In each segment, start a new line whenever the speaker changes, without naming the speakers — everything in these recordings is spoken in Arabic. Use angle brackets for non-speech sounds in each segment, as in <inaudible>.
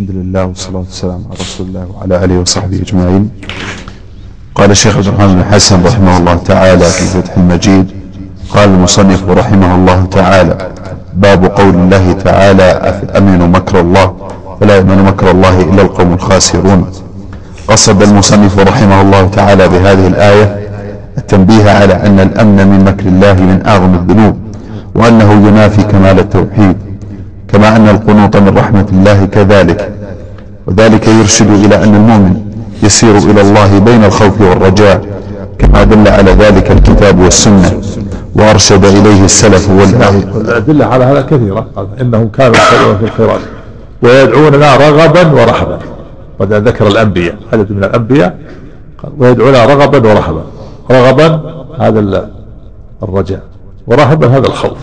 الحمد لله والصلاة والسلام على رسول الله وعلى آله وصحبه أجمعين قال الشيخ عبد الرحمن بن حسن رحمه الله تعالى في فتح المجيد قال المصنف رحمه الله تعالى باب قول الله تعالى أمن مكر الله فلا يؤمن مكر الله إلا القوم الخاسرون قصد المصنف رحمه الله تعالى بهذه الآية التنبيه على أن الأمن من مكر الله من أعظم الذنوب وأنه ينافي كمال التوحيد كما أن القنوط من رحمة الله كذلك وذلك يرشد إلى أن المؤمن يسير إلى الله بين الخوف والرجاء كما دل على ذلك الكتاب والسنة وأرشد إليه السلف والأهل
الأدلة على هذا كثيرة إنهم كانوا يسيرون في الخيرات ويدعوننا رغبا ورهبا وقد ذكر الأنبياء عدد من الأنبياء ويدعونا رغبا ورهبا رغبا هذا الرجاء ورهبا هذا الخوف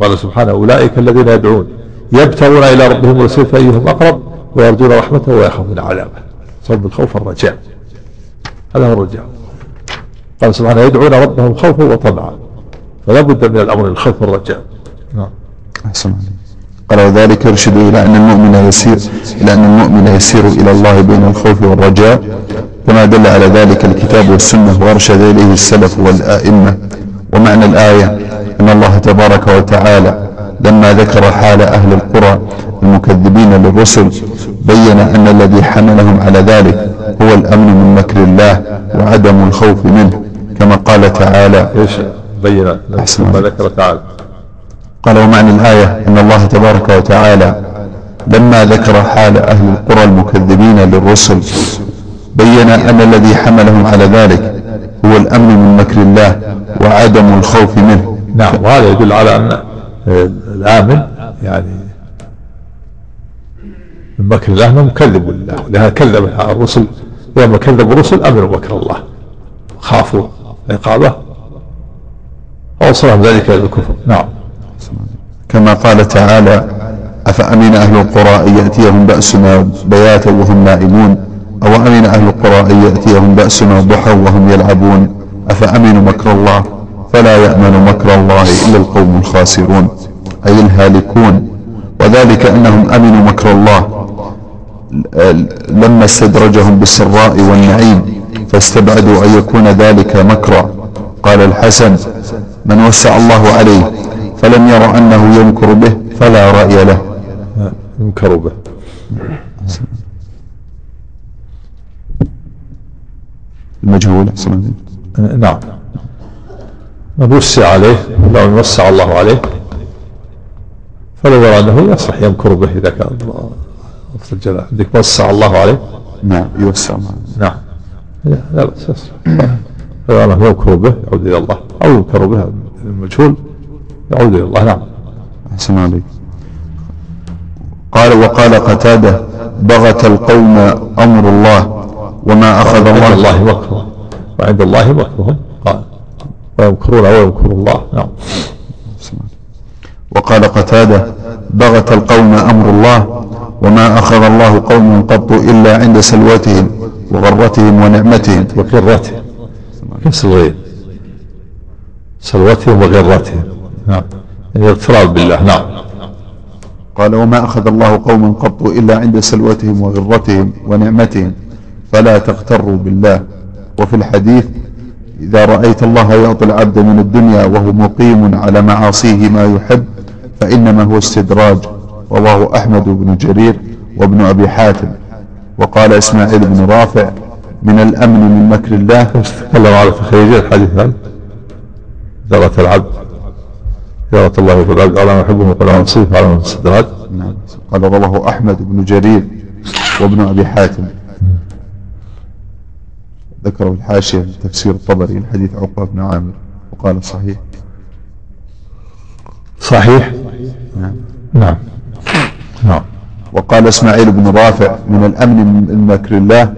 قال سبحانه أولئك الذين يدعون يبتغون إلى ربهم الوسيلة أيهم أقرب ويرجون رحمته ويخافون عذابه صوب الخوف والرجاء هذا هو الرجاء قال سبحانه يدعون ربهم خوفا وطمعا فلا بد من الأمر الخوف والرجاء نعم
قال وذلك يرشد إلى أن المؤمن يسير إلى أن المؤمن يسير إلى الله بين الخوف والرجاء كما دل على ذلك الكتاب والسنة وأرشد إليه السلف والآئمة ومعنى الآية أن الله تبارك وتعالى لما ذكر حال أهل القرى المكذبين للرسل بين أن الذي حملهم على ذلك هو الأمن من مكر الله وعدم الخوف منه كما قال
تعالى ايش بين ما
ذكر تعالى قال ومعنى الآية أن الله تبارك وتعالى لما ذكر حال أهل القرى المكذبين للرسل بين أن الذي حملهم على ذلك هو الأمن من مكر الله وعدم الخوف منه
نعم وهذا يدل على أن الآمن يعني من مكر الله مكذب لله لهذا كذب الرسل لما كذبوا الرسل أمنوا مكر الله خافوا عقابه أوصلهم ذلك إلى الكفر نعم
كما قال تعالى أفأمن أهل القرى أن يأتيهم بأسنا بياتا وهم نائمون أو أمن أهل القرى أن يأتيهم بأسنا ضحى وهم يلعبون أفأمنوا مكر الله فلا يأمن مكر الله إلا القوم الخاسرون أي الهالكون وذلك أنهم أمنوا مكر الله لما استدرجهم بالسراء والنعيم فاستبعدوا أن يكون ذلك مكرا قال الحسن من وسع الله عليه فلم يرى أنه يمكر به فلا رأي له
يمكر به المجهول نعم وسع عليه لو وسع الله عليه فلو أنه يصح يمكر به إذا كان افضل الجلال عندك وسع الله عليه
نعم
يوسع نعم لا لا بأس يصح فلو أنه يمكر به يعود إلى الله أو يمكر به المجهول يعود إلى الله نعم أحسن عليك
قال وقال قتادة بغت القوم أمر الله وما أخذ الله وعند الله مكرهم
وعند الله مكرهم ويذكرون ويذكر الله نعم
وقال قتادة بغت القوم أمر الله وما أخذ الله قوما قط إلا عند سلوتهم وغرتهم ونعمتهم
وغرتهم نفس الغير سلوتهم وغرتهم نعم الاغترار بالله نعم
قال وما أخذ الله قوما قط إلا عند سلوتهم وغرتهم ونعمتهم فلا تغتروا بالله وفي الحديث إذا رأيت الله يعطي العبد من الدنيا وهو مقيم على معاصيه ما يحب فإنما هو استدراج رواه أحمد بن جرير وابن أبي حاتم وقال إسماعيل بن رافع من الأمن من مكر الله تكلم على تخريج هذا
إدارة العبد إدارة الله في العبد على ما يحبه وقال ما يصيبه على ما استدراج نعم
قال رواه أحمد بن جرير وابن أبي حاتم ذكره الحاشية من تفسير الطبري الحديث عقبة بن عامر وقال صحيح
صحيح نعم نعم
نعم وقال اسماعيل بن رافع من الأمن من مكر الله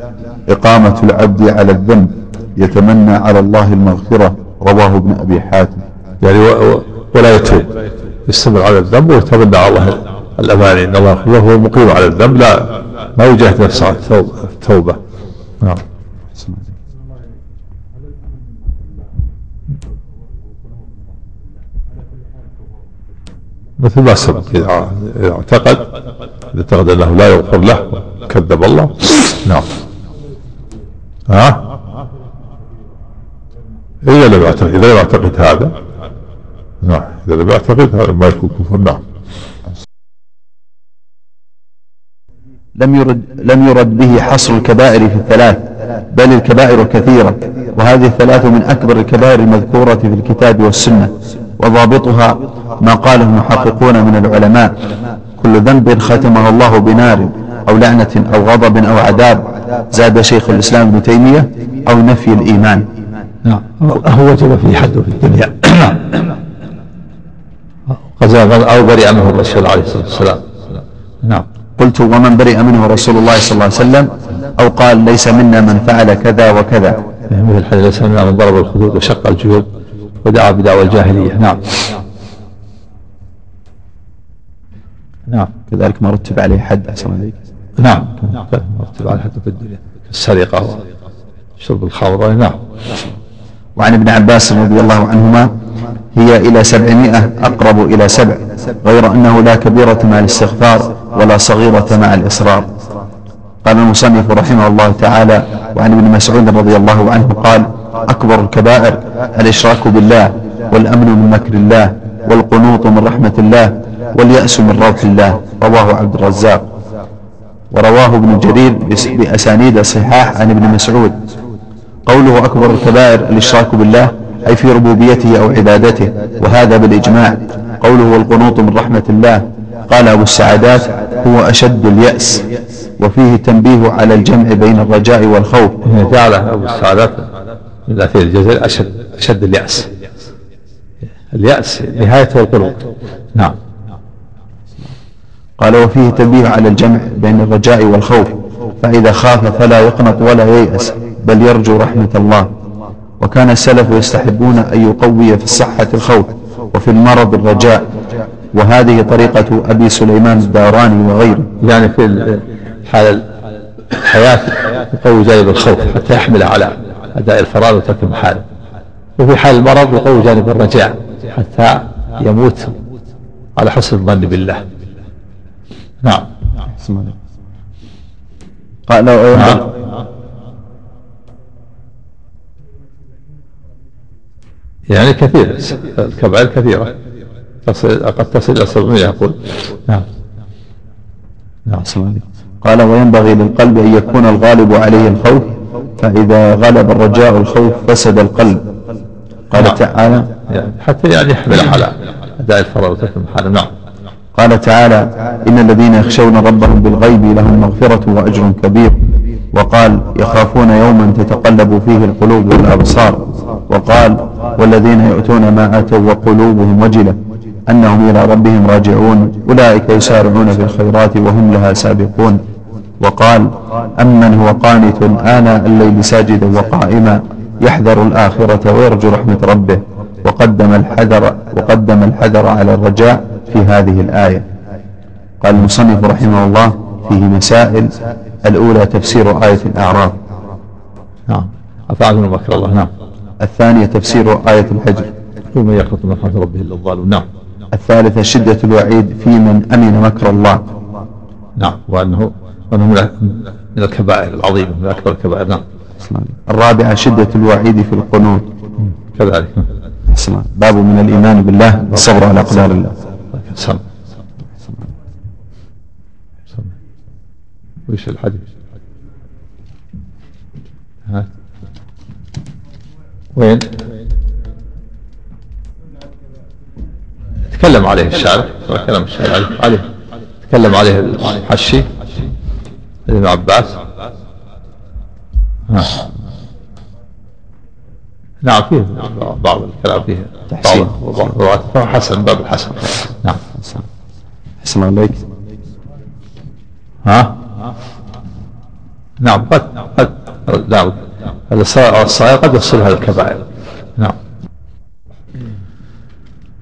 إقامة العبد على الذنب يتمنى على الله المغفرة رواه ابن أبي حاتم
يعني و... و... ولا يتوب يستمر على الذنب ويتمنى على الله الأماني إن الله هو مقيم على الذنب لا ما يجاهد نفسه على التوبة نعم مثل ما سبق إذا اعتقد إذا اعتقد أنه لا يغفر له كذب الله نعم ها إذا لم يعتقد إذا لم يعتقد هذا نعم إذا لم يعتقد هذا ما يكون كفر
نعم لم يرد لم يرد به حصر الكبائر في الثلاث بل الكبائر كثيرة وهذه الثلاث من أكبر الكبائر المذكورة في الكتاب والسنة وضابطها ما قاله المحققون من العلماء كل ذنب ختمه الله بنار أو لعنة أو غضب أو عذاب زاد شيخ الإسلام ابن تيمية أو نفي الإيمان
نعم هو وجب في حد في الدنيا أو برئ منه الرسول عليه الصلاة
والسلام نعم قلت ومن برئ منه رسول الله صلى الله عليه وسلم أو قال ليس منا من فعل كذا وكذا
مثل الحديث ليس منا من ضرب الخدود وشق الجيوب ودعا بدعوى الجاهلية نعم. نعم. نعم نعم كذلك ما رتب عليه حد أحسن عليك نعم نعم رتب عليه حد في الدنيا السرقة شرب الخمر نعم
وعن ابن عباس رضي الله عنهما هي إلى سبعمائة أقرب إلى سبع غير أنه لا كبيرة مع الاستغفار ولا صغيرة مع الإصرار قال المصنف رحمه الله تعالى وعن ابن مسعود رضي الله عنه قال أكبر الكبائر الإشراك بالله والأمن من مكر الله والقنوط من رحمة الله واليأس من روح الله رواه عبد الرزاق ورواه ابن جرير بأسانيد صحاح عن ابن مسعود قوله أكبر الكبائر الإشراك بالله أي في ربوبيته أو عبادته وهذا بالإجماع قوله والقنوط من رحمة الله قال أبو السعادات هو أشد اليأس وفيه تنبيه على الجمع بين الرجاء والخوف
جعله أبو السعادات من اثير الجزر اشد اشد الياس الياس نهايته القنوط نعم
قال وفيه تنبيه على الجمع بين الرجاء والخوف فإذا خاف فلا يقنط ولا ييأس بل يرجو رحمة الله وكان السلف يستحبون أن يقوي في الصحة الخوف وفي المرض الرجاء وهذه طريقة أبي سليمان الداراني وغيره
يعني في حال الحياة يقوي جانب الخوف حتى يحمل على أداء الفرائض وترك المحارم وفي حال المرض وقوي جانب الرجاء حتى يموت على حسن الظن بالله نعم
قال نعم. نعم.
يعني كثير الكبائر كثيرة تصل قد تصل إلى 700 يقول نعم نعم
قال وينبغي للقلب أن يكون الغالب عليه الخوف فإذا غلب الرجاء والخوف فسد القلب قال نعم. تعالى
يعني حتى يعني يحمل على أداء الفرض وتتم حاله نعم
قال تعالى إن الذين يخشون ربهم بالغيب لهم مغفرة وأجر كبير وقال يخافون يوما تتقلب فيه القلوب والأبصار وقال والذين يؤتون ما آتوا وقلوبهم وجلة أنهم إلى ربهم راجعون أولئك يسارعون في الخيرات وهم لها سابقون وقال أمن هو قانت آناء الليل ساجدا وقائما يحذر الآخرة ويرجو رحمة ربه وقدم الحذر وقدم الحذر على الرجاء في هذه الآية قال المصنف رحمه الله فيه مسائل الأولى تفسير آية الأعراف
نعم أفعل مكر الله نعم
الثانية تفسير آية الحجر
ومن يخلط من رحمة ربه إلا الظالم نعم
الثالثة شدة الوعيد في من أمن مكر الله
نعم وأنه وأنه من الكبائر العظيمة من أكبر الكبائر نعم
الرابعة شدة الوعيد في القنوت
كذلك
باب من الإيمان بالله والصبر على أقدار الله حسنا
وش الحديث ها وين تكلم عليه الشاعر تكلم الشاعر عليه تكلم عليه الحشي حديث ابن عباس نعم. نعم فيه بعض الكلام فيه تحسين حسن باب الحسن نعم حسن حسن
عليك
ها نعم قد قد نعم الصغير قد يصلها الكبائر نعم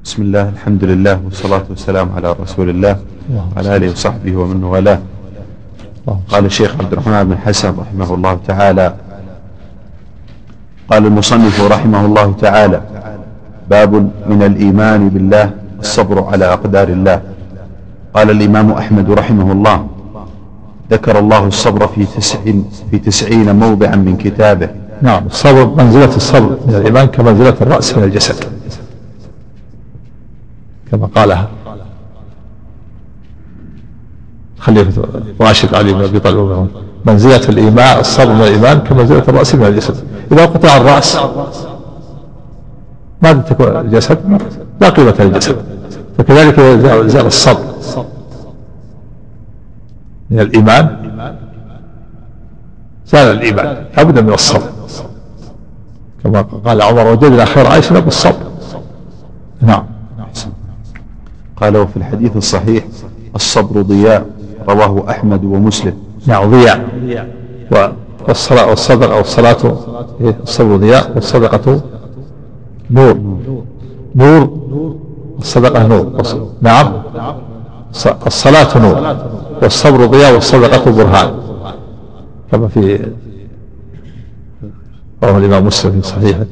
بسم الله الحمد لله والصلاة والسلام على رسول الله وعلى آله وصحبه ومن والاه قال الشيخ عبد الرحمن بن حسن رحمه الله تعالى قال المصنف رحمه الله تعالى باب من الإيمان بالله الصبر على أقدار الله قال الإمام أحمد رحمه الله ذكر الله الصبر في تسعين في تسعين موضعا من كتابه
نعم الصبر منزلة الصبر من الإيمان كمنزلة الرأس من الجسد كما قالها خليفة راشد علي بن أبي طالب منزلة الإيمان الصبر من الإيمان كمنزلة الرأس من الجسد إذا قطع الرأس ماذا تكون الجسد لا قيمة للجسد فكذلك إذا زال الصبر من الإيمان زال الإيمان لابد من الصبر كما قال عمر وجدنا خير عيشنا بالصبر نعم
قال وفي الحديث الصحيح الصبر ضياء رواه أحمد ومسلم
نعم ضياء والصلاة والصدقة والصلاة الصبر إيه، ضياء والصدقة نور نور الصدقة نور نعم الصلاة نور والصبر ضياء والصدقة برهان كما في رواه الإمام مسلم في صحيحه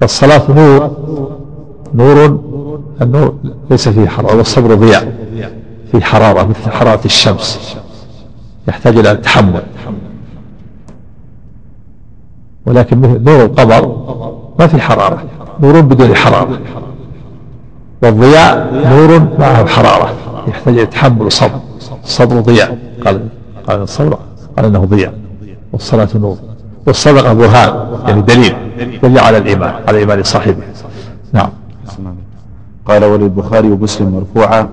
فالصلاة نور نور النور ليس فيه حرام والصبر ضياء في حرارة مثل حرارة الشمس يحتاج إلى تحمل ولكن نور القمر ما في حرارة نور بدون حرارة والضياء نور معه حرارة يحتاج إلى تحمل وصبر الصبر ضياء قال قال الصبر قال إنه ضياء والصلاة نور والصدقة برهان يعني دليل دليل على الإيمان على إيمان صاحبه نعم
قال وللبخاري ومسلم مرفوعا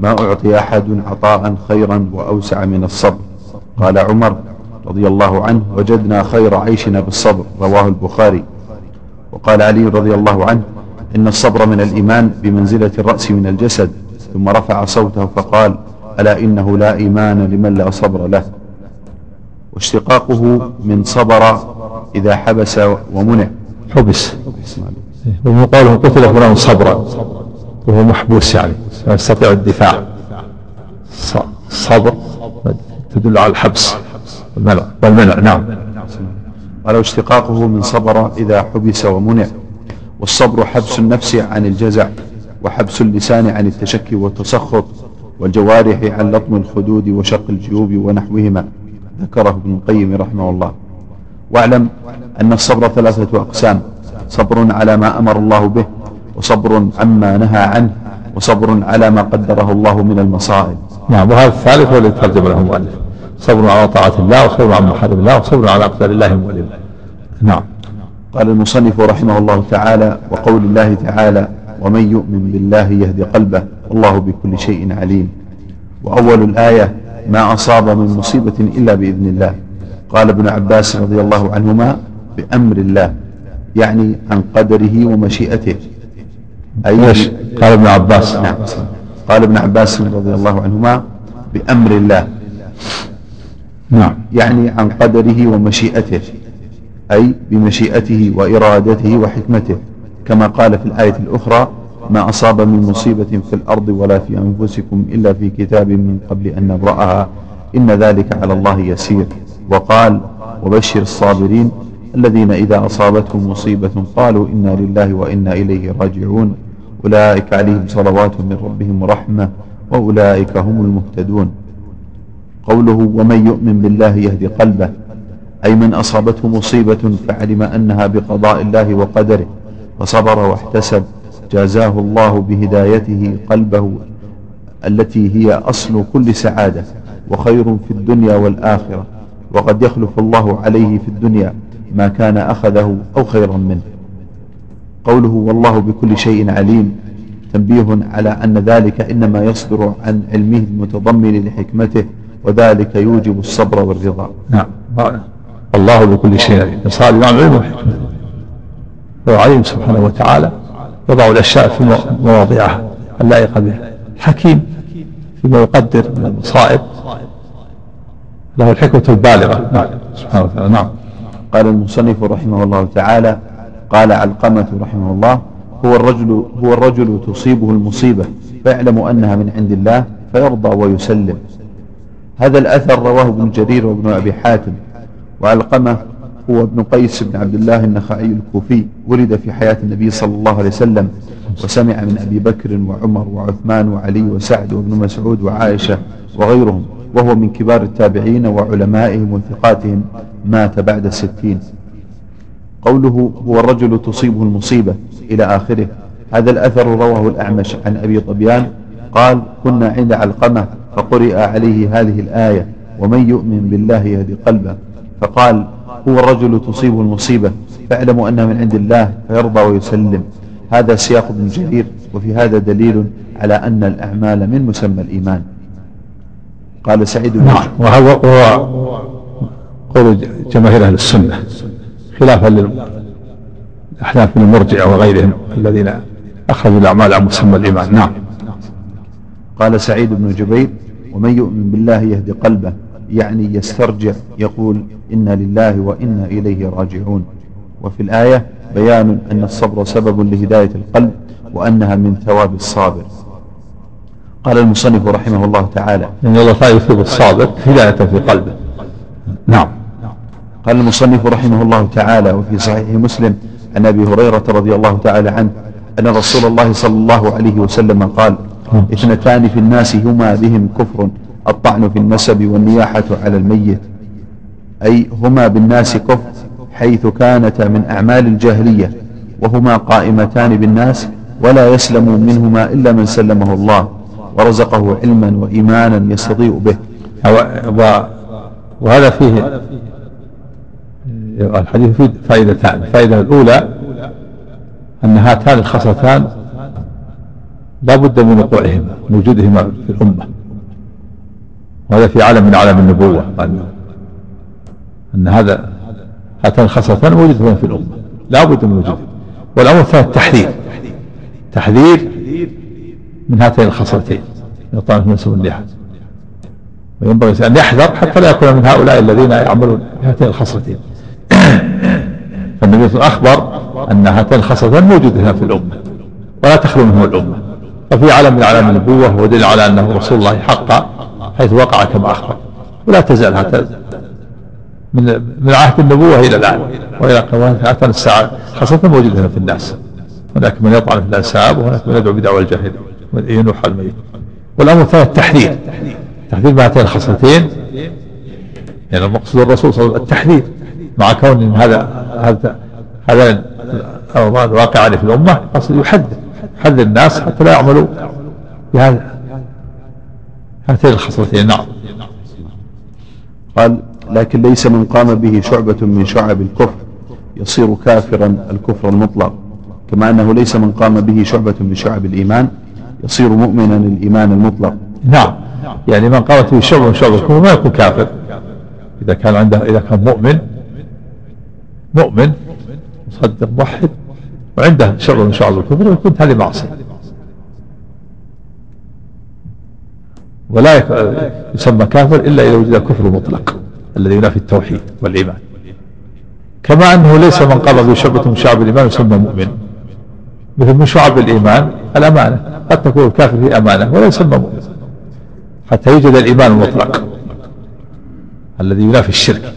ما أعطي أحد عطاء خيرا وأوسع من الصبر قال عمر رضي الله عنه وجدنا خير عيشنا بالصبر رواه البخاري وقال علي رضي الله عنه إن الصبر من الإيمان بمنزلة الرأس من الجسد ثم رفع صوته فقال ألا إنه لا إيمان لمن لا صبر له واشتقاقه من صبر إذا حبس ومنع
حبس ومقاله قتل فلان صبرا وهو محبوس يعني لا يستطيع الدفاع صبر تدل على الحبس والمنع والمنع نعم
قال واشتقاقه من صبر إذا حبس ومنع والصبر حبس النفس عن الجزع وحبس اللسان عن التشكي والتسخط والجوارح عن لطم الخدود وشق الجيوب ونحوهما ذكره ابن القيم رحمه الله واعلم أن الصبر ثلاثة أقسام صبر على ما أمر الله به وصبر عما نهى عنه وصبر على ما قدره الله من المصائب
نعم وهذا الثالث هو الذي ترجم له المؤلف صبر على طاعة الله وصبر على محارم الله وصبر على أقدار الله ومؤلم نعم
قال المصنف رحمه الله تعالى وقول الله تعالى ومن يؤمن بالله يهدي قلبه والله بكل شيء عليم وأول الآية ما أصاب من مصيبة إلا بإذن الله قال ابن عباس رضي الله عنهما بأمر الله يعني عن قدره ومشيئته
أيش قال ابن عباس نعم قال
ابن
عباس
رضي الله عنهما بأمر الله
نعم
يعني عن قدره ومشيئته أي بمشيئته وإرادته وحكمته كما قال في الآية الأخرى ما أصاب من مصيبة في الأرض ولا في أنفسكم إلا في كتاب من قبل أن نبرأها إن ذلك على الله يسير وقال وبشر الصابرين الذين إذا أصابتهم مصيبة قالوا إنا لله وإنا إليه راجعون أولئك عليهم صلوات من ربهم ورحمة وأولئك هم المهتدون قوله ومن يؤمن بالله يهدي قلبه أي من أصابته مصيبة فعلم أنها بقضاء الله وقدره فصبر واحتسب جازاه الله بهدايته قلبه التي هي أصل كل سعادة وخير في الدنيا والآخرة وقد يخلف الله عليه في الدنيا ما كان أخذه أو خيرا منه قوله والله بكل شيء عليم تنبيه على أن ذلك إنما يصدر عن علمه المتضمن لحكمته وذلك يوجب الصبر والرضا نعم
الله بكل شيء عليم صار الإمام علم وحكمة فهو عليم سبحانه وتعالى يضع الأشياء في مواضعها اللائقة بها حكيم فيما يقدر من المصائب له الحكمة البالغة نعم سبحانه
وتعالى نعم قال المصنف رحمه الله تعالى قال علقمة رحمه الله هو الرجل هو الرجل تصيبه المصيبة فيعلم أنها من عند الله فيرضى ويسلم هذا الأثر رواه ابن جرير وابن أبي حاتم وعلقمة هو ابن قيس بن عبد الله النخعي الكوفي ولد في حياة النبي صلى الله عليه وسلم وسمع من أبي بكر وعمر وعثمان وعلي وسعد وابن مسعود وعائشة وغيرهم وهو من كبار التابعين وعلمائهم وثقاتهم مات بعد الستين قوله هو الرجل تصيبه المصيبة إلى آخره هذا الأثر رواه الأعمش عن أبي طبيان قال كنا عند علقمة فقرئ عليه هذه الآية ومن يؤمن بالله يهدي قلبه فقال هو الرجل تصيبه المصيبة فاعلموا أنها من عند الله فيرضى ويسلم هذا سياق ابن جرير وفي هذا دليل على أن الأعمال من مسمى الإيمان قال سعيد بن
نعم وهو قول جماهير اهل السنه خلافا للاحناف من المرجعه وغيرهم الذين اخرجوا الاعمال عن مسمى الايمان نعم
قال سعيد بن جبير ومن يؤمن بالله يهدي قلبه يعني يسترجع يقول انا لله وانا اليه راجعون وفي الايه بيان ان الصبر سبب لهدايه القلب وانها من ثواب الصابر قال المصنف رحمه الله تعالى
إن الله تعالى يثيب الصادق هداية في قلبه نعم
قال المصنف رحمه الله تعالى وفي صحيح مسلم عن أبي هريرة رضي الله تعالى عنه أن رسول الله صلى الله عليه وسلم قال اثنتان في الناس هما بهم كفر الطعن في النسب والنياحة على الميت أي هما بالناس كفر حيث كانتا من أعمال الجاهلية وهما قائمتان بالناس ولا يسلم منهما إلا من سلمه الله ورزقه علما وإيمانا يستضيء به وهذا فيه الحديث فيه فائدتان الفائدة الأولى أن هاتان الخصلتان لا بد من وقوعهما من وجودهما في الأمة وهذا في عالم من أعلام النبوة أن هذا هاتان الخصلتان موجودتان في الأمة لا بد من وجودهما والأمر الثاني التحذير تحذير من هاتين الخصلتين من سبل اللحى وينبغي أن يحذر حتى لا يكون من هؤلاء الذين يعملون هاتين الخصلتين <clears throat> فالنبي أخبر أن هاتين الخصلتين موجوده في الأمة ولا تخلو منه الأمة وفي علم من أعلام النبوة ودليل على أنه رسول الله حقا حيث وقع كما أخبر ولا تزال هاتين من من عهد النبوة إلى الآن وإلى قوانين هاتان الساعة خاصة موجودة في الناس هناك من يطعن في الأنساب وهناك من يدعو بدعوى الجاهلية ينوح الميت والأمر الثاني التحذير تحذير مع هاتين الخصلتين
يعني المقصود الرسول صلى الله عليه وسلم التحذير مع كون هذا هذا هذا الأمر واقع عليه في الأمة أصل يحذر يحذر الناس حتى لا يعملوا بهذا هاتين الخصلتين نعم
قال لكن ليس من قام به شعبة من شعب الكفر يصير كافرا الكفر المطلق كما أنه ليس من قام به شعبة من شعب الإيمان يصير مؤمنا الإيمان المطلق
نعم يعني من قالت به شر شر الكفر ما يكون كافر إذا كان عنده إذا كان مؤمن مؤمن مصدق موحد وعنده شر من شعب الكفر يكون هذه معصية ولا يسمى كافر إلا إذا وجد كفر مطلق الذي ينافي التوحيد والإيمان كما أنه ليس من قال ذو شعبة من شعب الإيمان يسمى مؤمن مثل من شعب الإيمان الأمانة قد تكون الكافر في أمانة ولا يسمى مؤمن حتى يوجد الإيمان المطلق الذي ينافي الشرك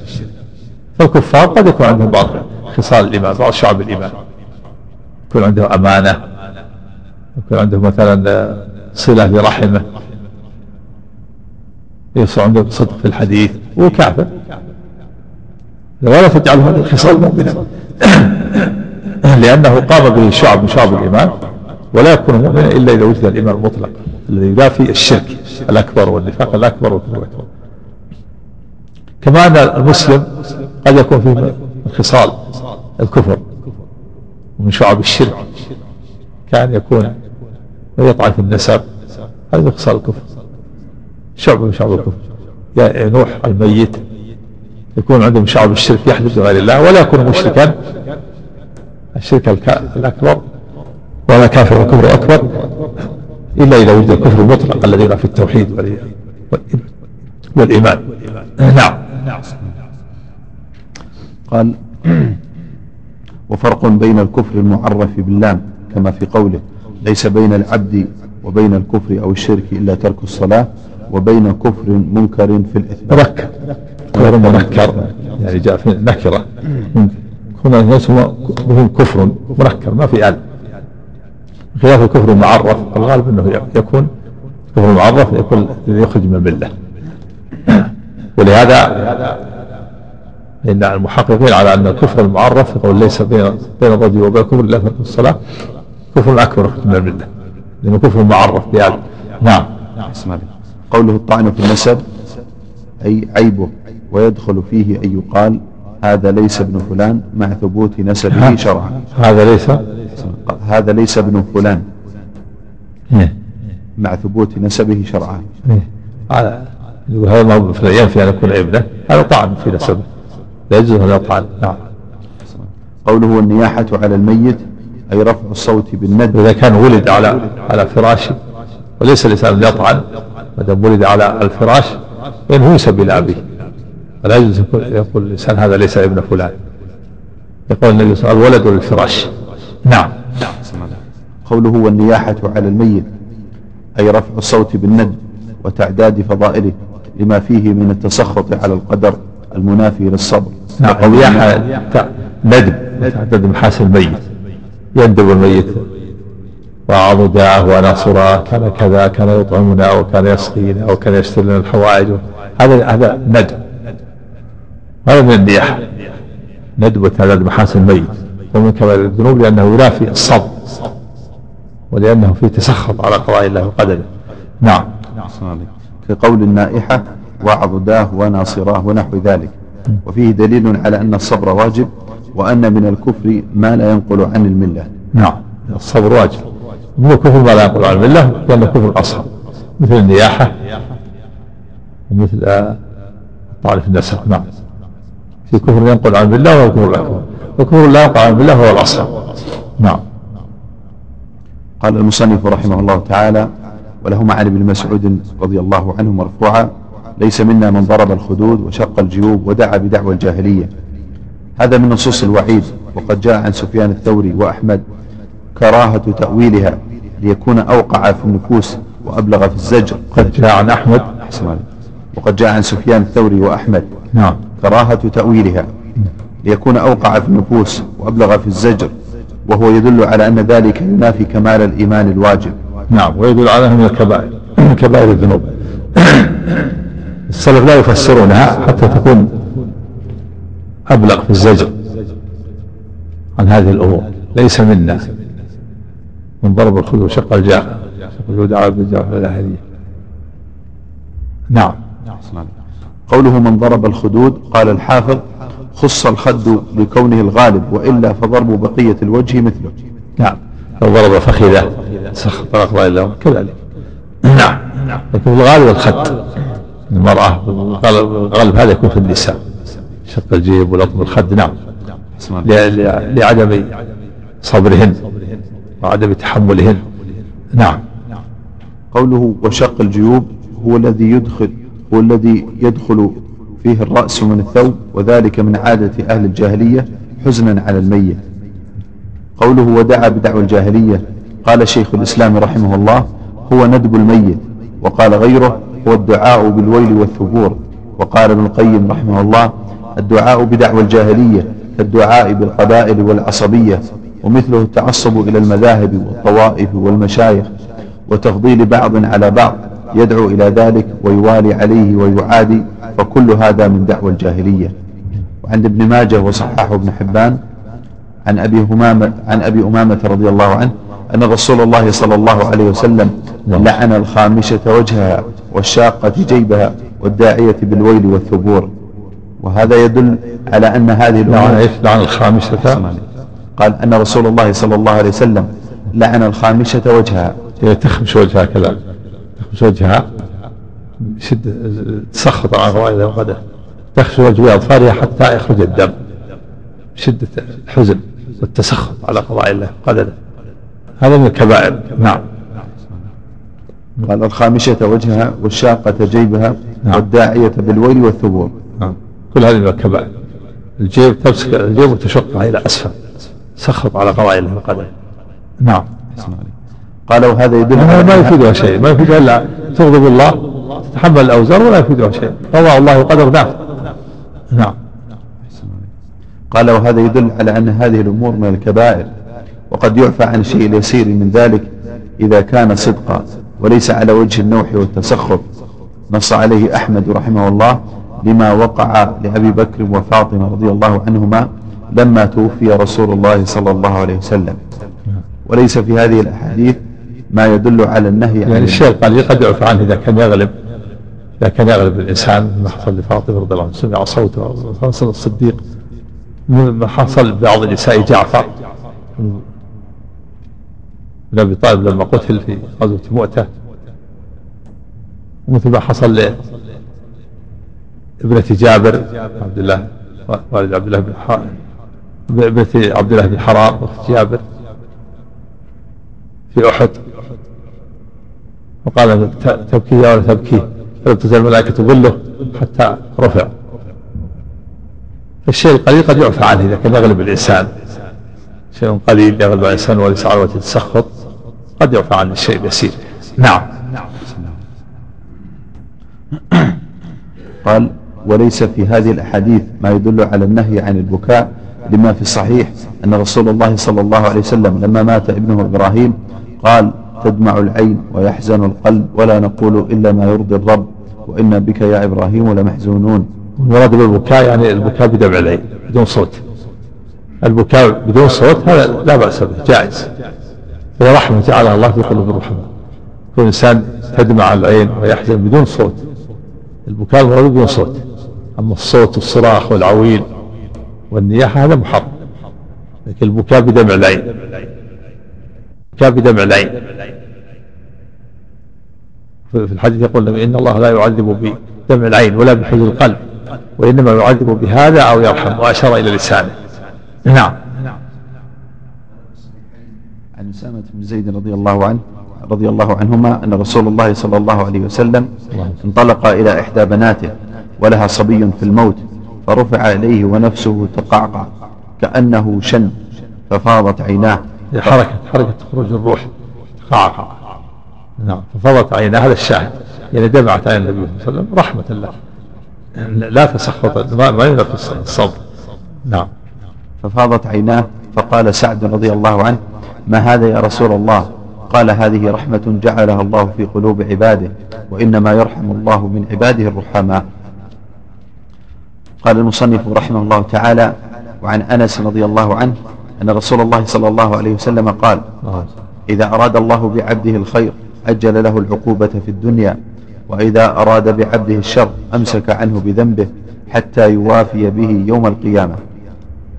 فالكفار قد يكون عندهم بعض خصال الإيمان بعض شعب الإيمان يكون عنده أمانة يكون عنده مثلا صلة برحمه يصير عنده صدق في الحديث وكافر كافر ولا تجعل هذه الخصال مؤمنا لأنه قام به شعب من شعب الإيمان ولا يكون مؤمنا إلا إذا وجد الإيمان المطلق الذي يدافي الشرك الأكبر والنفاق الأكبر والكفر الأكبر كما أن المسلم قد يكون فيه من خصال الكفر ومن شعب الشرك كان يكون يطعن في النسب هذا خصال الكفر شعب من شعب الكفر يا نوح الميت يكون عندهم شعب الشرك يحدث بغير الله ولا يكون مشركا الشرك الأكبر ولا كافر الكفر أكبر إلا إذا وجد الكفر المطلق الذي في التوحيد والإيمان نعم
قال وفرق بين الكفر المعرف باللام كما في قوله ليس بين العبد وبين الكفر أو الشرك إلا ترك الصلاة وبين كفر منكر في الإثبات
تذكر تذكر يعني جاء في نكرة هنا الناس هم كفر منكر ما في أل خلاف الكفر المعرف الغالب أنه يكون كفر معرف يكون يخرج من الملة ولهذا إن المحققين على أن الكفر المعرف يقول ليس بين بين الرجل كفر إلا في الصلاة كفر أكبر من الملة لأنه كفر معرف بأل نعم نعم
قوله الطعن في النسب أي عيبه ويدخل فيه أن يقال هذا ليس ابن فلان مع ثبوت نسبه شرعا
هذا ليس
هذا ليس ابن فلان إيه. إيه. مع ثبوت نسبه شرعا إيه.
هذا ما هو فلان ينفي ان يكون ابنه هذا طعن في نسبه لا يجوز هذا طعن نعم
قوله النياحة على الميت أي رفع الصوت بالند
إذا كان ولد على على فراشه وليس الإنسان يطعن ما دام ولد على الفراش فإنه ينسب إلى أبيه فلا يجوز يقول الإنسان هذا ليس ابن فلان يقول النبي صلى الله عليه وسلم الولد للفراش نعم
قوله والنياحة على الميت أي رفع الصوت بالند وتعداد فضائله لما فيه من التسخط على القدر المنافي للصبر
نعم النياحة
ندب وتعداد محاسن الميت يندب الميت وأعض داعه وناصره كان كذا كان يطعمنا وكان يسقينا وكان يشتري لنا الحوائج هذا هذا ندب هذا من النياحة ندوة على المحاسن الميت ومن كبار الذنوب لأنه ينافي الصب ولأنه فيه تسخط على قضاء الله وقدره نعم كقول النائحة وعضداه وناصراه ونحو ذلك وفيه دليل على أن الصبر واجب وأن من الكفر ما لا ينقل عن الملة
نعم الصبر واجب من الكفر ما لا ينقل عن الملة لأن الكفر أصعب مثل النياحة ومثل آه، طالب النسخ نعم في كفر ينقل عن بالله وهو كفر لا وكفر لا ينقل عن بالله هو الأصل نعم
قال المصنف رحمه الله تعالى ولهما عن ابن مسعود رضي الله عنه مرفوعا ليس منا من ضرب الخدود وشق الجيوب ودعا بدعوى الجاهلية هذا من نصوص الوعيد وقد جاء عن سفيان الثوري وأحمد كراهة تأويلها ليكون أوقع في النفوس وأبلغ في الزجر قد
جاء عن أحمد أحسن عليك
وقد جاء عن سفيان الثوري وأحمد نعم كراهة تأويلها ليكون أوقع في النفوس وأبلغ في الزجر وهو يدل على أن ذلك ينافي كمال الإيمان الواجب
نعم ويدل على أنه من الكبائر من <clears throat> كبائر الذنوب <clears throat> السلف لا يفسرونها حتى تكون أبلغ في الزجر عن هذه الأمور ليس منا من ضرب الخلود وشق الجاه شق الجود على الجاه نعم نعم.
قوله من ضرب الخدود قال الحافظ خص الخد لكونه الغالب وإلا فضرب بقية الوجه مثله نعم
لو ضرب فخذه سخط الأقضاء له كذلك نعم لكن الغالب الخد المرأة الغالب هذا يكون في النساء شق الجيب ولطم الخد نعم, نعم. لعدم صبرهن وعدم تحملهن نعم
قوله وشق الجيوب هو الذي يدخل هو الذي يدخل فيه الرأس من الثوب وذلك من عادة أهل الجاهلية حزنا على الميت قوله ودعا بدعوى الجاهلية قال شيخ الإسلام رحمه الله هو ندب الميت وقال غيره هو الدعاء بالويل والثبور وقال ابن القيم رحمه الله الدعاء بدعوى الجاهلية كالدعاء بالقبائل والعصبية ومثله التعصب إلى المذاهب والطوائف والمشايخ وتفضيل بعض على بعض يدعو إلى ذلك ويوالي عليه ويعادي فكل هذا من دعوى الجاهلية وعند ابن ماجه وصححه ابن حبان عن أبي همامة عن أبي أمامة رضي الله عنه أن رسول الله صلى الله عليه وسلم لعن الخامشة وجهها والشاقة جيبها والداعية بالويل والثبور وهذا يدل على أن هذه لعن
لعن الخامشة
قال أن رسول الله صلى الله عليه وسلم لعن الخامشة وجهها
تخمش وجهها كذا زوجها شد تسخط على فوائده وغده تخشى وجه أطفالها حتى يخرج الدم شدة الحزن والتسخط على قضاء الله قدره هذا من الكبائر نعم
قال الخامشة وجهها والشاقة جيبها نعم. والداعية بالويل والثبور نعم.
كل هذه من الكبائر الجيب تمسك الجيب وتشقها إلى أسفل سخط على قضاء الله قدره نعم, نعم.
قالوا هذا يدل
على ما يفيدها شيء ما يفيدها الا تغضب الله تتحمل الاوزار ولا يفيدها شيء قضاء الله وقدر نعم نعم
قال وهذا يدل على ان هذه الامور من الكبائر وقد يعفى عن شيء يسير من ذلك اذا كان صدقا وليس على وجه النوح والتسخط نص عليه احمد رحمه الله لما وقع لابي بكر وفاطمه رضي الله عنهما لما توفي رسول الله صلى الله عليه وسلم وليس في هذه الاحاديث ما يدل على النهي يعني عن الشيخ
قال يعفى عنه إذا كان يغلب إذا كان يغلب الإنسان ما حصل لفاطمة رضي الله عنها سمع صوته حصل الصديق ما حصل بعض نساء جعفر بن أبي طالب لما قتل في غزوة مؤتة مثل ما حصل لابنة جابر عبد الله والد عبد الله بن حرام ابنة عبد الله بن حرام أخت جابر في أحد وقال تبكي يا ولا تبكي فلم تزل الملائكة تظله حتى رفع الشيء القليل قد يعفى عنه إذا كان يغلب الإنسان شيء قليل يغلب الإنسان وليس على وجه التسخط قد يعفى عنه الشيء اليسير نعم
<coughs> قال وليس في هذه الأحاديث ما يدل على النهي عن البكاء لما في الصحيح أن رسول الله صلى الله عليه وسلم لما مات ابنه إبراهيم قال تدمع العين ويحزن القلب ولا نقول إلا ما يرضي الرب وإنا بك يا إبراهيم لمحزونون
المراد بالبكاء يعني البكاء بدمع العين بدون صوت البكاء بدون صوت هذا لا بأس به جائز هو رحمة تعالى الله في قلوب الرحمة يكون الإنسان تدمع العين ويحزن بدون صوت البكاء المراد بدون صوت أما الصوت والصراخ والعويل والنياحة هذا محرم لكن البكاء بدمع العين البكاء بدمع العين في الحديث يقول النبي إن الله لا يعذب بدمع العين ولا بحي القلب وإنما يعذب بهذا أو يرحم وأشار إلى لسانه نعم عن
أسامة بن زيد رضي الله عنه رضي الله عنهما أن رسول الله صلى الله عليه وسلم انطلق إلى إحدى بناته ولها صبي في الموت فرفع إليه ونفسه تقعقع كأنه شن ففاضت عيناه
حركة حركة خروج الروح تقعقع نعم ففضت عيناه هذا الشاهد يعني دمعت عين النبي صلى الله عليه وسلم رحمة الله لا تسخط ما يمنع الصبر
نعم ففاضت عيناه فقال سعد رضي الله عنه ما هذا يا رسول الله قال هذه رحمة جعلها الله في قلوب عباده وإنما يرحم الله من عباده الرحماء قال المصنف رحمه الله تعالى وعن أنس رضي الله عنه أن رسول الله صلى الله عليه وسلم قال نعم. إذا أراد الله بعبده الخير أجل له العقوبة في الدنيا وإذا أراد بعبده الشر أمسك عنه بذنبه حتى يوافي به يوم القيامة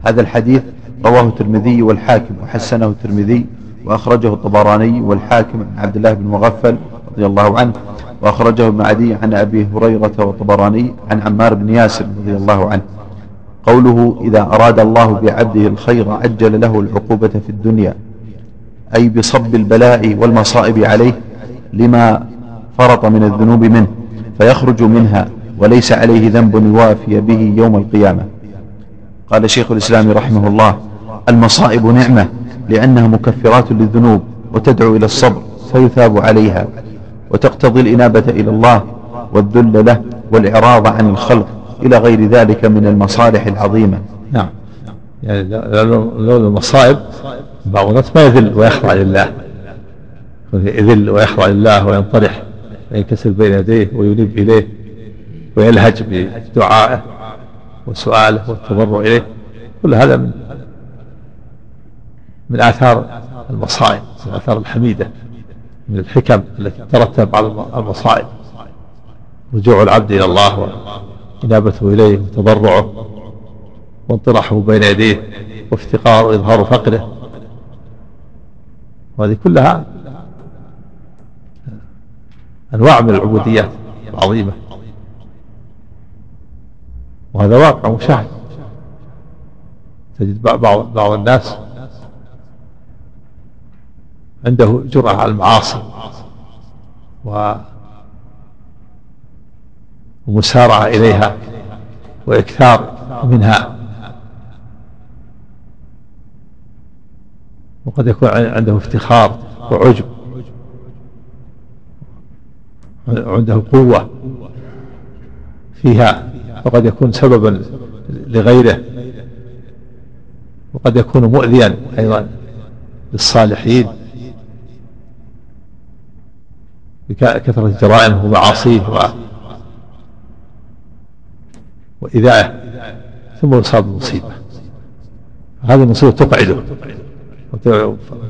هذا الحديث رواه الترمذي والحاكم وحسنه الترمذي وأخرجه الطبراني والحاكم عن عبد الله بن مغفل رضي الله عنه وأخرجه ابن عدي عن أبي هريرة والطبراني عن عمار بن ياسر رضي الله عنه قوله إذا أراد الله بعبده الخير عجل له العقوبة في الدنيا أي بصب البلاء والمصائب عليه لما فرط من الذنوب منه فيخرج منها وليس عليه ذنب يوافي به يوم القيامة قال شيخ الإسلام رحمه الله المصائب نعمة لأنها مكفرات للذنوب وتدعو إلى الصبر فيثاب عليها وتقتضي الإنابة إلى الله والذل له والإعراض عن الخلق إلى غير ذلك من المصالح العظيمة
نعم يعني لو المصائب بعض الناس ما يذل ويخضع لله يذل ويخضع لله وينطرح وينكسر بين يديه وينيب إليه ويلهج بدعائه وسؤاله والتضرع إليه كل هذا من من آثار المصائب من الآثار الحميدة من الحكم التي ترتب على المصائب رجوع العبد إلى الله وإنابته إليه وتضرعه وانطرحه بين يديه وافتقاره وإظهار فقره وهذه كلها أنواع من العبوديات العظيمة وهذا واقع مشاهد تجد بعض بعض الناس عنده جرأة على المعاصي و ومسارعة إليها وإكثار منها وقد يكون عنده افتخار وعجب عنده قوة فيها وقد يكون سببا لغيره وقد يكون مؤذيا أيضا للصالحين بكثرة جرائمه ومعاصيه وإذاعه ثم يصاب بمصيبة هذه المصيبة تقعده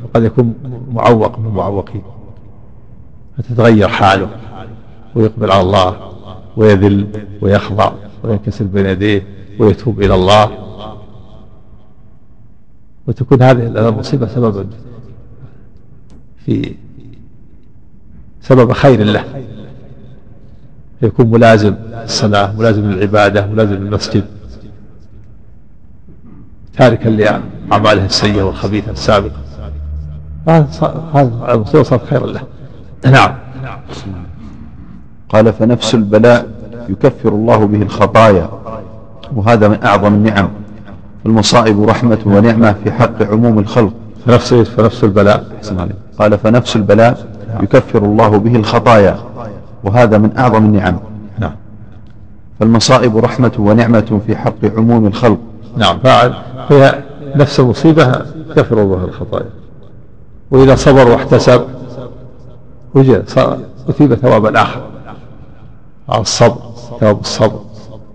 وقد يكون معوق من المعوقين فتتغير حاله ويقبل على الله ويذل ويخضع وينكسر بين يديه ويتوب إلى الله وتكون هذه المصيبة سببا في سبب خير له فيكون ملازم الصلاة ملازم للعبادة ملازم للمسجد تاركا لأعماله السيئة والخبيثة السابقة هذا المصيبة صارت خيرا له نعم نعم
قال فنفس البلاء يكفر الله به الخطايا وهذا من أعظم النعم المصائب رحمة ونعمة في حق عموم الخلق
فنفس فنفس البلاء
قال فنفس البلاء يكفر الله به الخطايا وهذا من أعظم النعم نعم فالمصائب رحمة ونعمة في حق عموم الخلق
نعم فعل فهي نفس المصيبة كفر الله الخطايا وإذا صبر واحتسب وجد أثيب ثواب الآخر على الصبر ثواب الصبر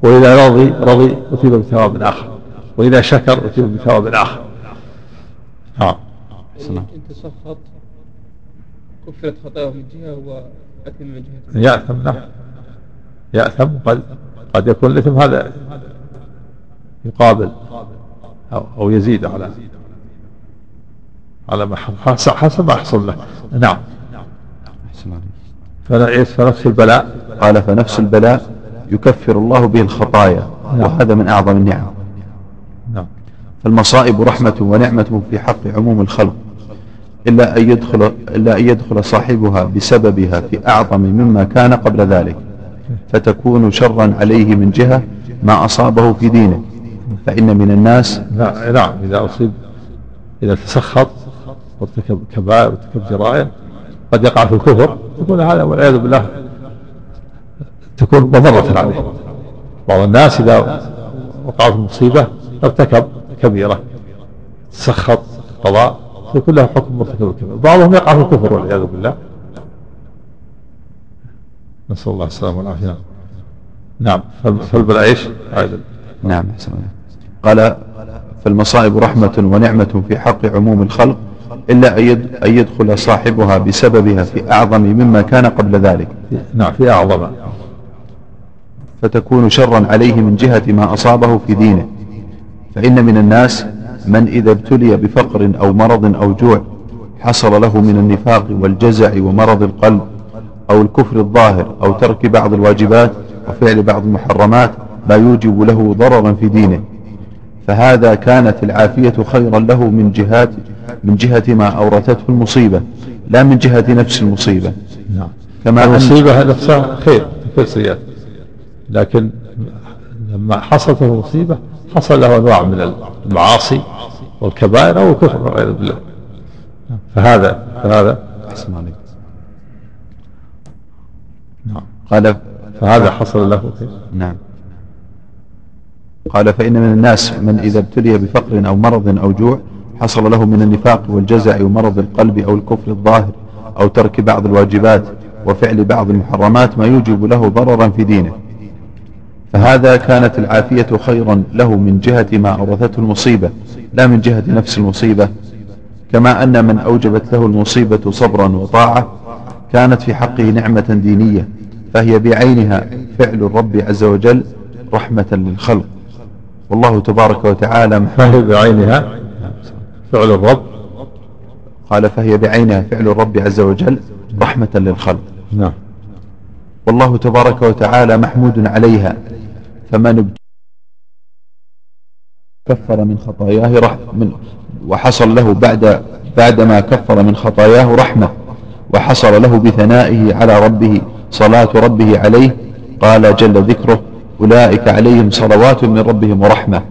وإذا رضي رضي أثيب بثواب آخر وإذا شكر أثيب بثواب آخر نعم إن تسخط
كفرت خطاياه من جهة وأثم من جهة
يأثم نعم يأثم قد قد يكون الإثم هذا يقابل أو, أو يزيد على على ما حصل حسب ما حصل له نعم, نعم. أحسن عليك
فنفس البلاء قال فنفس البلاء يكفر الله به الخطايا نعم. وهذا من أعظم النعم نعم فالمصائب رحمة ونعمة في حق عموم الخلق إلا أن يدخل إلا أن يدخل صاحبها بسببها في أعظم مما كان قبل ذلك فتكون شرا عليه من جهة ما أصابه في دينه فإن من الناس
نعم إذا أصيب إذا تسخط وارتكب كبائر وارتكب جرائم قد يقع في الكفر يكون هذا والعياذ بالله تكون مضرة عليه بعض الناس إذا وقعت مصيبة ارتكب كبيرة سخط قضاء يكون له حكم مرتكب الكبيرة بعضهم يقع في الكفر والعياذ بالله نسأل الله السلامة والعافية نعم فالبل ايش؟ نعم حسنا.
قال فالمصائب رحمة ونعمة في حق عموم الخلق إلا أن يدخل صاحبها بسببها في أعظم مما كان قبل ذلك
نعم في أعظم
فتكون شرا عليه من جهة ما أصابه في دينه فإن من الناس من إذا ابتلي بفقر أو مرض أو جوع حصل له من النفاق والجزع ومرض القلب أو الكفر الظاهر أو ترك بعض الواجبات وفعل بعض المحرمات ما يوجب له ضررا في دينه فهذا كانت العافية خيرا له من جهات من جهة ما أورثته المصيبة لا من جهة نفس المصيبة نعم
كما المصيبة نفسها خير كل السيئات لكن لما حصلت المصيبة حصل له أنواع من المعاصي والكبائر أو الكفر والعياذ بالله فهذا فهذا أحسن نعم قال فهذا حصل له خير نعم
قال فإن من الناس من إذا ابتلي بفقر أو مرض أو جوع حصل له من النفاق والجزع ومرض القلب أو الكفر الظاهر أو ترك بعض الواجبات وفعل بعض المحرمات ما يوجب له ضررا في دينه فهذا كانت العافية خيرا له من جهة ما أورثته المصيبة لا من جهة نفس المصيبة كما أن من أوجبت له المصيبة صبرا وطاعة كانت في حقه نعمة دينية فهي بعينها فعل الرب عز وجل رحمة للخلق والله تبارك وتعالى
محمد بعينها فعل الرب
قال فهي بعينها فعل الرب عز وجل رحمة للخلق نعم والله تبارك وتعالى محمود عليها فمن كفر من خطاياه رحمة من وحصل له بعد بعدما كفر من خطاياه رحمة وحصل له بثنائه على ربه صلاة ربه عليه قال جل ذكره أولئك عليهم صلوات من ربهم ورحمة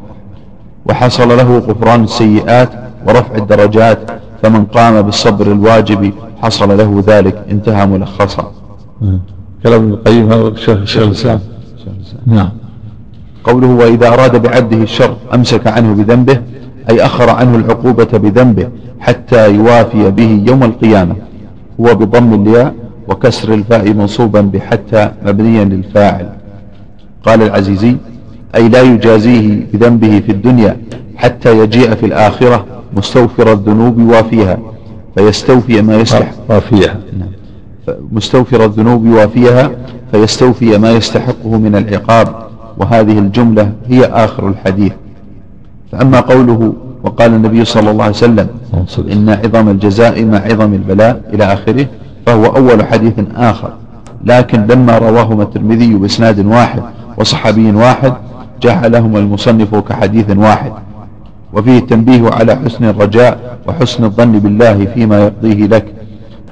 وحصل له غفران السيئات ورفع الدرجات فمن قام بالصبر الواجب حصل له ذلك انتهى ملخصا
كلام ابن القيم هذا شيخ الاسلام نعم
قوله واذا اراد بعبده الشر امسك عنه بذنبه اي اخر عنه العقوبه بذنبه حتى يوافي به يوم القيامه هو بضم الياء وكسر الفاء منصوبا بحتى مبنيا للفاعل قال العزيزي أي لا يجازيه بذنبه في الدنيا حتى يجيء في الآخرة مستغفر الذنوب وافيها فيستوفي ما يستحق وافيها نعم. مستغفر الذنوب وافيها فيستوفي ما يستحقه من العقاب وهذه الجملة هي آخر الحديث فأما قوله وقال النبي صلى الله عليه وسلم إن عظم الجزاء مع عظم البلاء إلى آخره فهو أول حديث آخر لكن لما رواهما الترمذي بإسناد واحد وصحابي واحد جعلهما المصنف كحديث واحد وفيه التنبيه على حسن الرجاء وحسن الظن بالله فيما يقضيه لك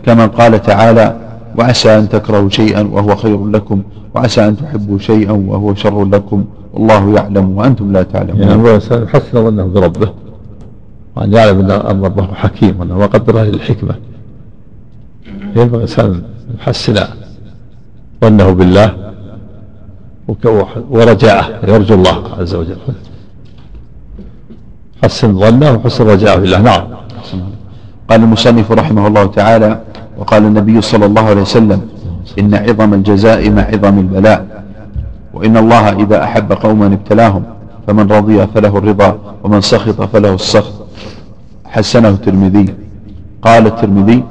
كما قال تعالى وعسى أن تكرهوا شيئا وهو خير لكم وعسى أن تحبوا شيئا وهو شر لكم والله يعلم وأنتم لا تعلمون يعني هو
حسن ظنه بربه وأن يعلم أن أمر ربه حكيم وأنه قدره للحكمة ينبغي الإنسان حسن يحسن ظنه بالله ورجاءه يرجو الله عز وجل حسن ظنه وحسن رجاءه الله نعم
قال المصنف رحمه الله تعالى وقال النبي صلى الله عليه وسلم إن عظم الجزاء مع عظم البلاء وإن الله إذا أحب قوما ابتلاهم فمن رضي فله الرضا ومن سخط فله السخط حسنه الترمذي قال الترمذي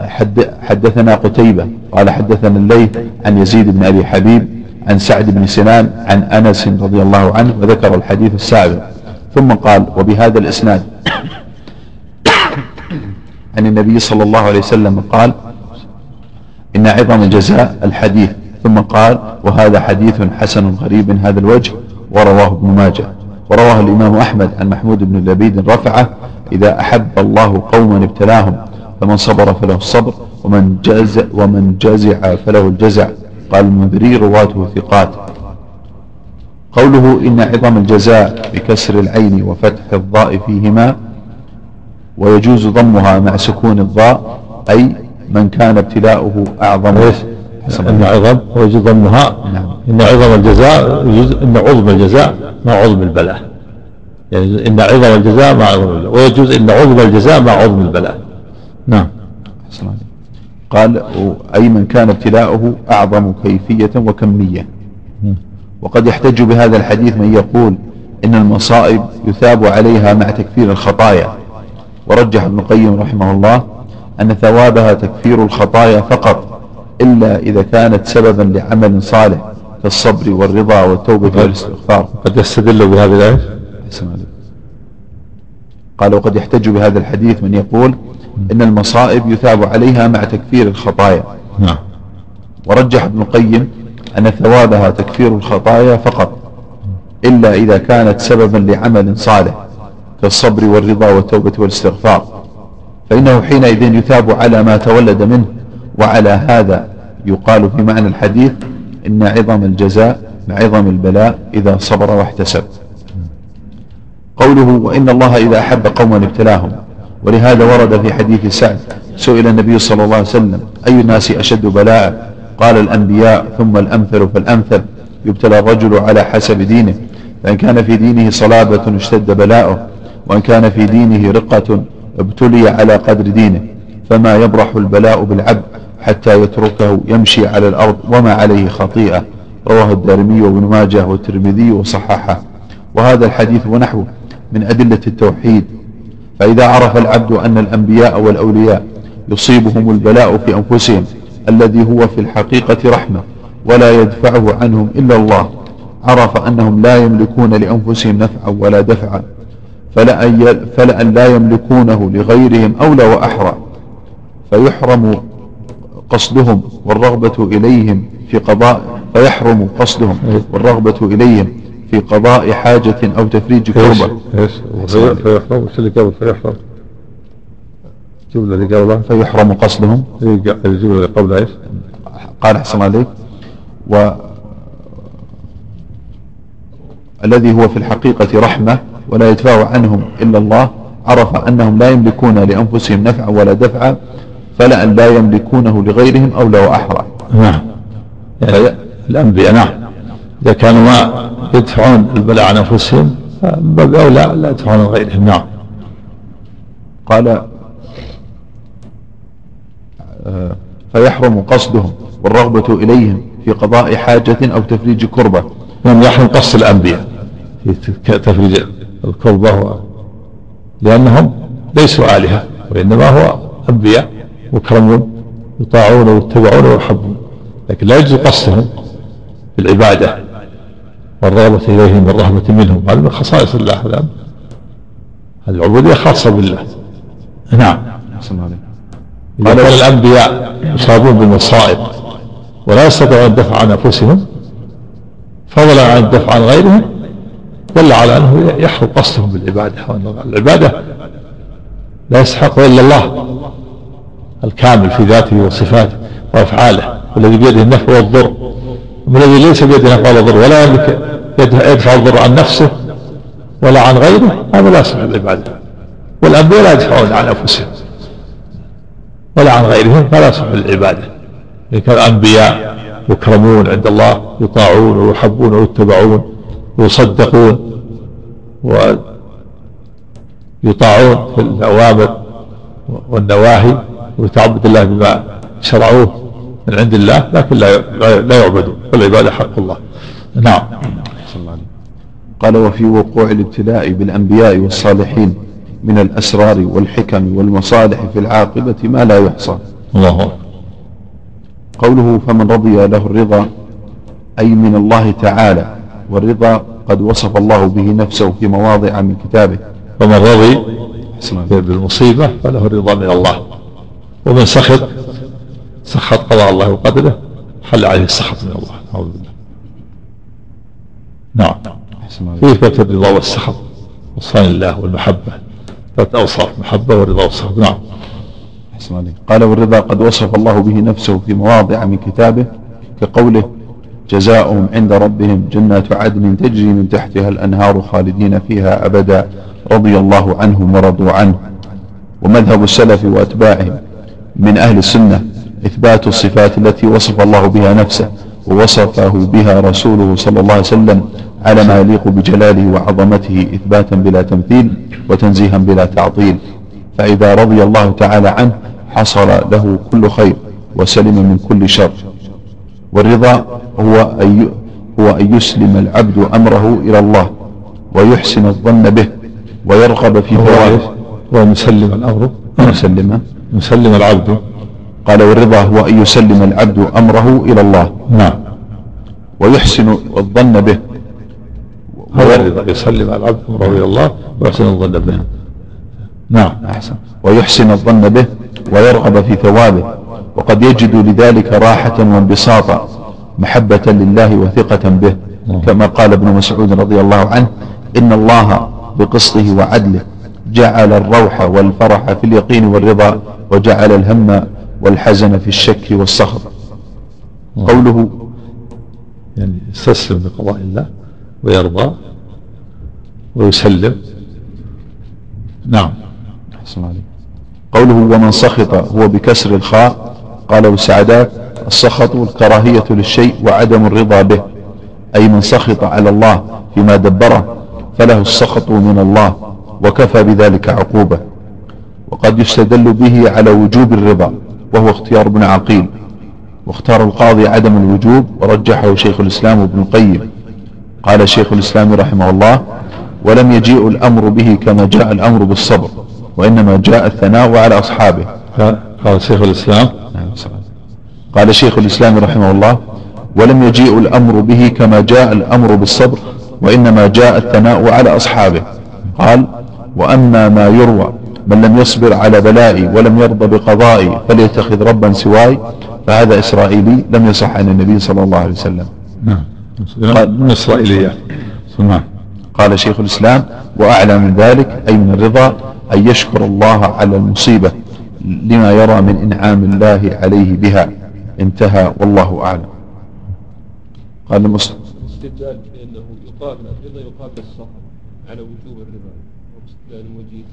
حد حدثنا قتيبة قال حدثنا الليث عن يزيد بن أبي حبيب عن سعد بن سنان عن أنس رضي الله عنه وذكر الحديث السابق ثم قال وبهذا الإسناد عن النبي صلى الله عليه وسلم قال إن عظم جزاء الحديث ثم قال وهذا حديث حسن غريب من هذا الوجه ورواه ابن ماجه ورواه الإمام أحمد عن محمود بن لبيد رفعه إذا أحب الله قوما ابتلاهم فمن صبر فله الصبر ومن جزع ومن جزع فله الجزع قال المنذري رواته ثقات قوله إن عظم الجزاء بكسر العين وفتح الضاء فيهما ويجوز ضمها مع سكون الضاء أي من كان ابتلاؤه أعظم إن
عظم ويجوز ضمها نعم. إن عظم الجزاء يجوز إن عظم الجزاء مع عظم البلاء يعني إن عظم الجزاء مع عظم البلاء ويجوز إن عظم الجزاء مع عظم البلاء نعم
قال أي من كان ابتلاؤه أعظم كيفية وكمية نعم. وقد يحتج بهذا الحديث من يقول إن المصائب يثاب عليها مع تكفير الخطايا ورجح ابن القيم رحمه الله أن ثوابها تكفير الخطايا فقط إلا إذا كانت سببا لعمل صالح كالصبر والرضا والتوبة والاستغفار
قد يستدل بهذه الآية
قال وقد يحتج بهذا الحديث من يقول إن المصائب يثاب عليها مع تكفير الخطايا نعم ورجح ابن القيم أن ثوابها تكفير الخطايا فقط إلا إذا كانت سببا لعمل صالح كالصبر والرضا والتوبة والاستغفار فإنه حينئذ يثاب على ما تولد منه وعلى هذا يقال في معنى الحديث إن عظم الجزاء عظم البلاء إذا صبر واحتسب قوله وإن الله إذا أحب قوما ابتلاهم ولهذا ورد في حديث سعد سئل النبي صلى الله عليه وسلم أي الناس أشد بلاء قال الأنبياء ثم الأمثل فالأمثل يبتلى الرجل على حسب دينه فإن كان في دينه صلابة اشتد بلاؤه وإن كان في دينه رقة ابتلي على قدر دينه فما يبرح البلاء بالعبد حتى يتركه يمشي على الأرض وما عليه خطيئة رواه الدارمي وابن ماجه والترمذي وصححه وهذا الحديث ونحوه من أدلة التوحيد فإذا عرف العبد أن الأنبياء والأولياء يصيبهم البلاء في أنفسهم الذي هو في الحقيقة رحمة ولا يدفعه عنهم إلا الله عرف أنهم لا يملكون لأنفسهم نفعا ولا دفعا فلأن لا يملكونه لغيرهم أولى وأحرى فيحرم قصدهم والرغبة إليهم في قضاء فيحرم قصدهم والرغبة إليهم في قضاء حاجة أو تفريج كربة فيحرم فيحرم الجملة اللي قبلها فيحرم قصدهم الجملة اللي قبلها ايش؟ قال احسن عليك و الذي هو في الحقيقة رحمة ولا يدفع عنهم إلا الله عرف أنهم لا يملكون لأنفسهم نفعا ولا دفعا فلا أن لا يملكونه لغيرهم أو لو أحرى
نعم يعني الأنبياء نعم إذا كانوا ما يدفعون البلاء عن أنفسهم فمن باب أولى لا يدفعون لغيرهم غيرهم نعم
قال فيحرم قصدهم والرغبة إليهم في قضاء حاجة أو تفريج كربة
لم يحرم قصد الأنبياء في تفريج الكربة لأنهم ليسوا آلهة وإنما هو أنبياء مكرمون يطاعون ويتبعون ويحبون لكن لا يجوز قصدهم العبادة والرغبة إليهم والرهبة منهم هذا من خصائص الله هذا هذه العبودية خاصة بالله نعم نعم.
إذا كان الأنبياء يصابون بالمصائب ولا يستطيعون الدفع عن أنفسهم فضلا عن الدفع عن غيرهم دل على أنه يحرم قصدهم بالعبادة وأن العبادة لا يستحق إلا الله الكامل في ذاته وصفاته وأفعاله والذي بيده النفع والضر والذي ليس بيده نفع ولا ضر ولا يملك يدفع الضر عن نفسه ولا عن غيره هذا لا يصح العبادة والأنبياء لا يدفعون عن أنفسهم ولا عن غيرهم فلا تصح العبادة كان
الأنبياء يكرمون عند الله يطاعون ويحبون ويتبعون ويصدقون ويطاعون في الأوامر والنواهي ويتعبد الله بما شرعوه من عند الله لكن لا لا يعبدون والعبادة حق الله نعم
قال وفي وقوع الابتلاء بالأنبياء والصالحين من الأسرار والحكم والمصالح في العاقبة ما لا يحصى الله قوله فمن رضي له الرضا أي من الله تعالى والرضا قد وصف الله به نفسه في مواضع من كتابه فمن
رضي بالمصيبة فله الرضا من الله ومن سخط سخط قضاء الله وقدره حل عليه السخط من الله أعوذ بالله نعم فيه فتر الرضا والسخط وصان الله والمحبة ثلاث أوصاف محبة ورضا وصف نعم
قال والرضا قد وصف الله به نفسه في مواضع من كتابه كقوله جزاؤهم عند ربهم جنات عدن تجري من تحتها الأنهار خالدين فيها أبدا رضي الله عنهم ورضوا عنه ومذهب السلف وأتباعهم من أهل السنة إثبات الصفات التي وصف الله بها نفسه ووصفه بها رسوله صلى الله عليه وسلم على ما يليق بجلاله وعظمته إثباتا بلا تمثيل وتنزيها بلا تعطيل فإذا رضي الله تعالى عنه حصل له كل خير وسلم من كل شر والرضا هو أن هو أن يسلم العبد أمره إلى الله ويحسن الظن به ويرغب في فوائده
ومسلم الأمر مسلم مسلم العبد
قال والرضا هو أن يسلم العبد أمره إلى الله نعم ويحسن الظن به
ويرضى يصلي مع العبد رضي الله ويحسن الظن به نعم أحسن
ويحسن الظن به ويرغب في ثوابه وقد يجد لذلك راحة وانبساطا محبة لله وثقة به نعم. كما قال ابن مسعود رضي الله عنه إن الله بقسطه وعدله جعل الروح والفرح في اليقين والرضا وجعل الهم والحزن في الشك والصخر نعم. قوله
يعني استسلم لقضاء الله ويرضى ويسلم نعم
قوله ومن سخط هو بكسر الخاء قال ابو سعدات السخط الكراهية للشيء وعدم الرضا به أي من سخط على الله فيما دبره فله السخط من الله وكفى بذلك عقوبة وقد يستدل به على وجوب الرضا وهو اختيار ابن عقيل واختار القاضي عدم الوجوب ورجحه شيخ الإسلام ابن القيم قال شيخ الإسلام رحمه الله ولم يجيء الأمر به كما جاء الأمر بالصبر وإنما جاء الثناء على أصحابه
قال شيخ الإسلام
قال شيخ الإسلام رحمه الله ولم يجيء الأمر به كما جاء الأمر بالصبر وإنما جاء الثناء على أصحابه قال وأما ما يروى من لم يصبر على بلائي ولم يرضى بقضائي فليتخذ ربا سواي فهذا إسرائيلي لم يصح عن النبي صلى الله عليه وسلم نعم
من إسرائيليات نعم
قال شيخ الإسلام وأعلى من ذلك أي من الرضا أن يشكر الله على المصيبة لما يرى من إنعام الله عليه بها انتهى والله أعلم
قال مصر استدلال بأنه يقابل الرضا يقابل الصبر على وجوب الرضا استدلال وجيه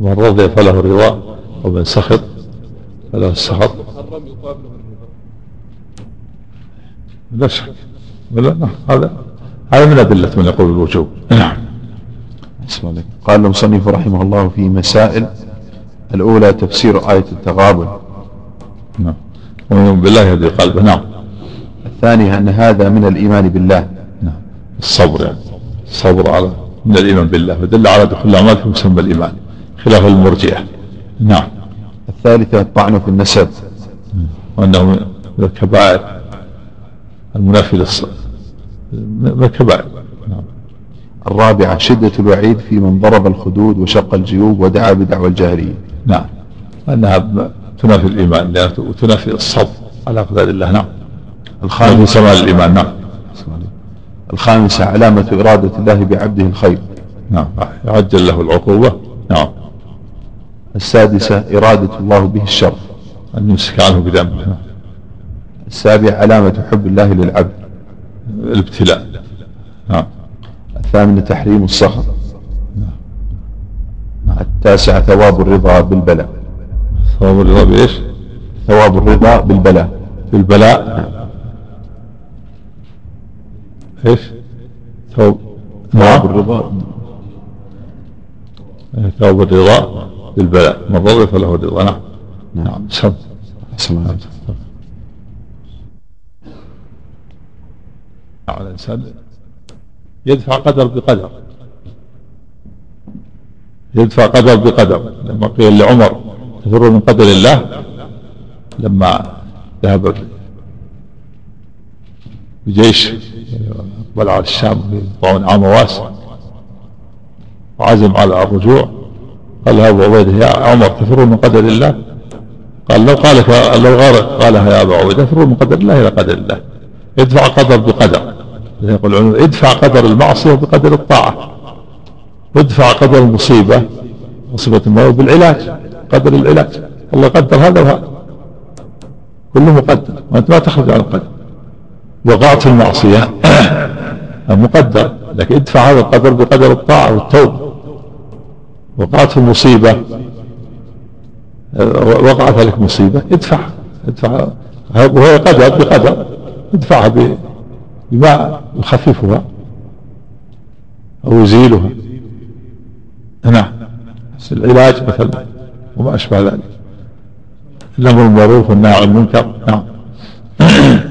من رضي فله الرضا ومن سخط هذا السخط لا شك لا هذا هذا من أدلة من يقول الوجوب نعم
قال المصنف رحمه الله في مسائل الأولى تفسير آية التغابن نعم ومن بالله يهدي قلبه نعم الثانية أن هذا من الإيمان بالله نعم
الصبر يعني الصبر على من الإيمان بالله فدل على دخول الأعمال في مسمى الإيمان خلاف المرجئة نعم
الثالثة الطعن في النسب وأنه من الكبائر المنافي من الكبائر نعم. الرابعة شدة الوعيد في من ضرب الخدود وشق الجيوب ودعا بدعوى الجاهلية نعم
أنها تنافي الإيمان وتنافي الصبر على أقدار الله نعم الخامسة الإيمان نعم
الخامسة علامة إرادة الله بعبده الخير نعم يعجل له العقوبة نعم السادسة إرادة الله به الشر
أن يمسك عنه بذنبه
السابعة علامة حب الله للعبد
الابتلاء نعم
الثامنة تحريم الصخر التاسعة ثواب الرضا بالبلاء
ثواب الرضا بإيش؟ ثواب الرضا بالبلاء بالبلاء ايش؟ ثواب ثواب نعم. الرضا ثواب الرضا للبلاء من رضي فله رضا نعم نعم سم نعم الإنسان يدفع قدر بقدر يدفع قدر بقدر لما قيل لعمر تفر من قدر الله لما ذهب بجيش اقبل على الشام طعن عام واسع وعزم على الرجوع قال له أبو عبيدة يا عمر تفرون من قدر الله قال لو قالك لو غار قالها يا أبو عبيدة تفرون من قدر الله إلى قدر الله ادفع قدر بقدر يقول العلماء ادفع قدر المعصية بقدر الطاعة وادفع قدر المصيبة مصيبة الموت بالعلاج قدر العلاج الله قدر هذا وهذا كله مقدر وأنت ما تخرج عن القدر وقعت في المعصية <coughs> مقدر لكن ادفع هذا القدر بقدر الطاعة والتوبة وقعت مصيبة آه، وقع ذلك مصيبة ادفع ادفع وهي قدر بقدر ادفعها بما يخففها أو يزيلها نعم العلاج مثلا وما أشبه ذلك الأمر المعروف والنهي عن المنكر نعم <clears throat>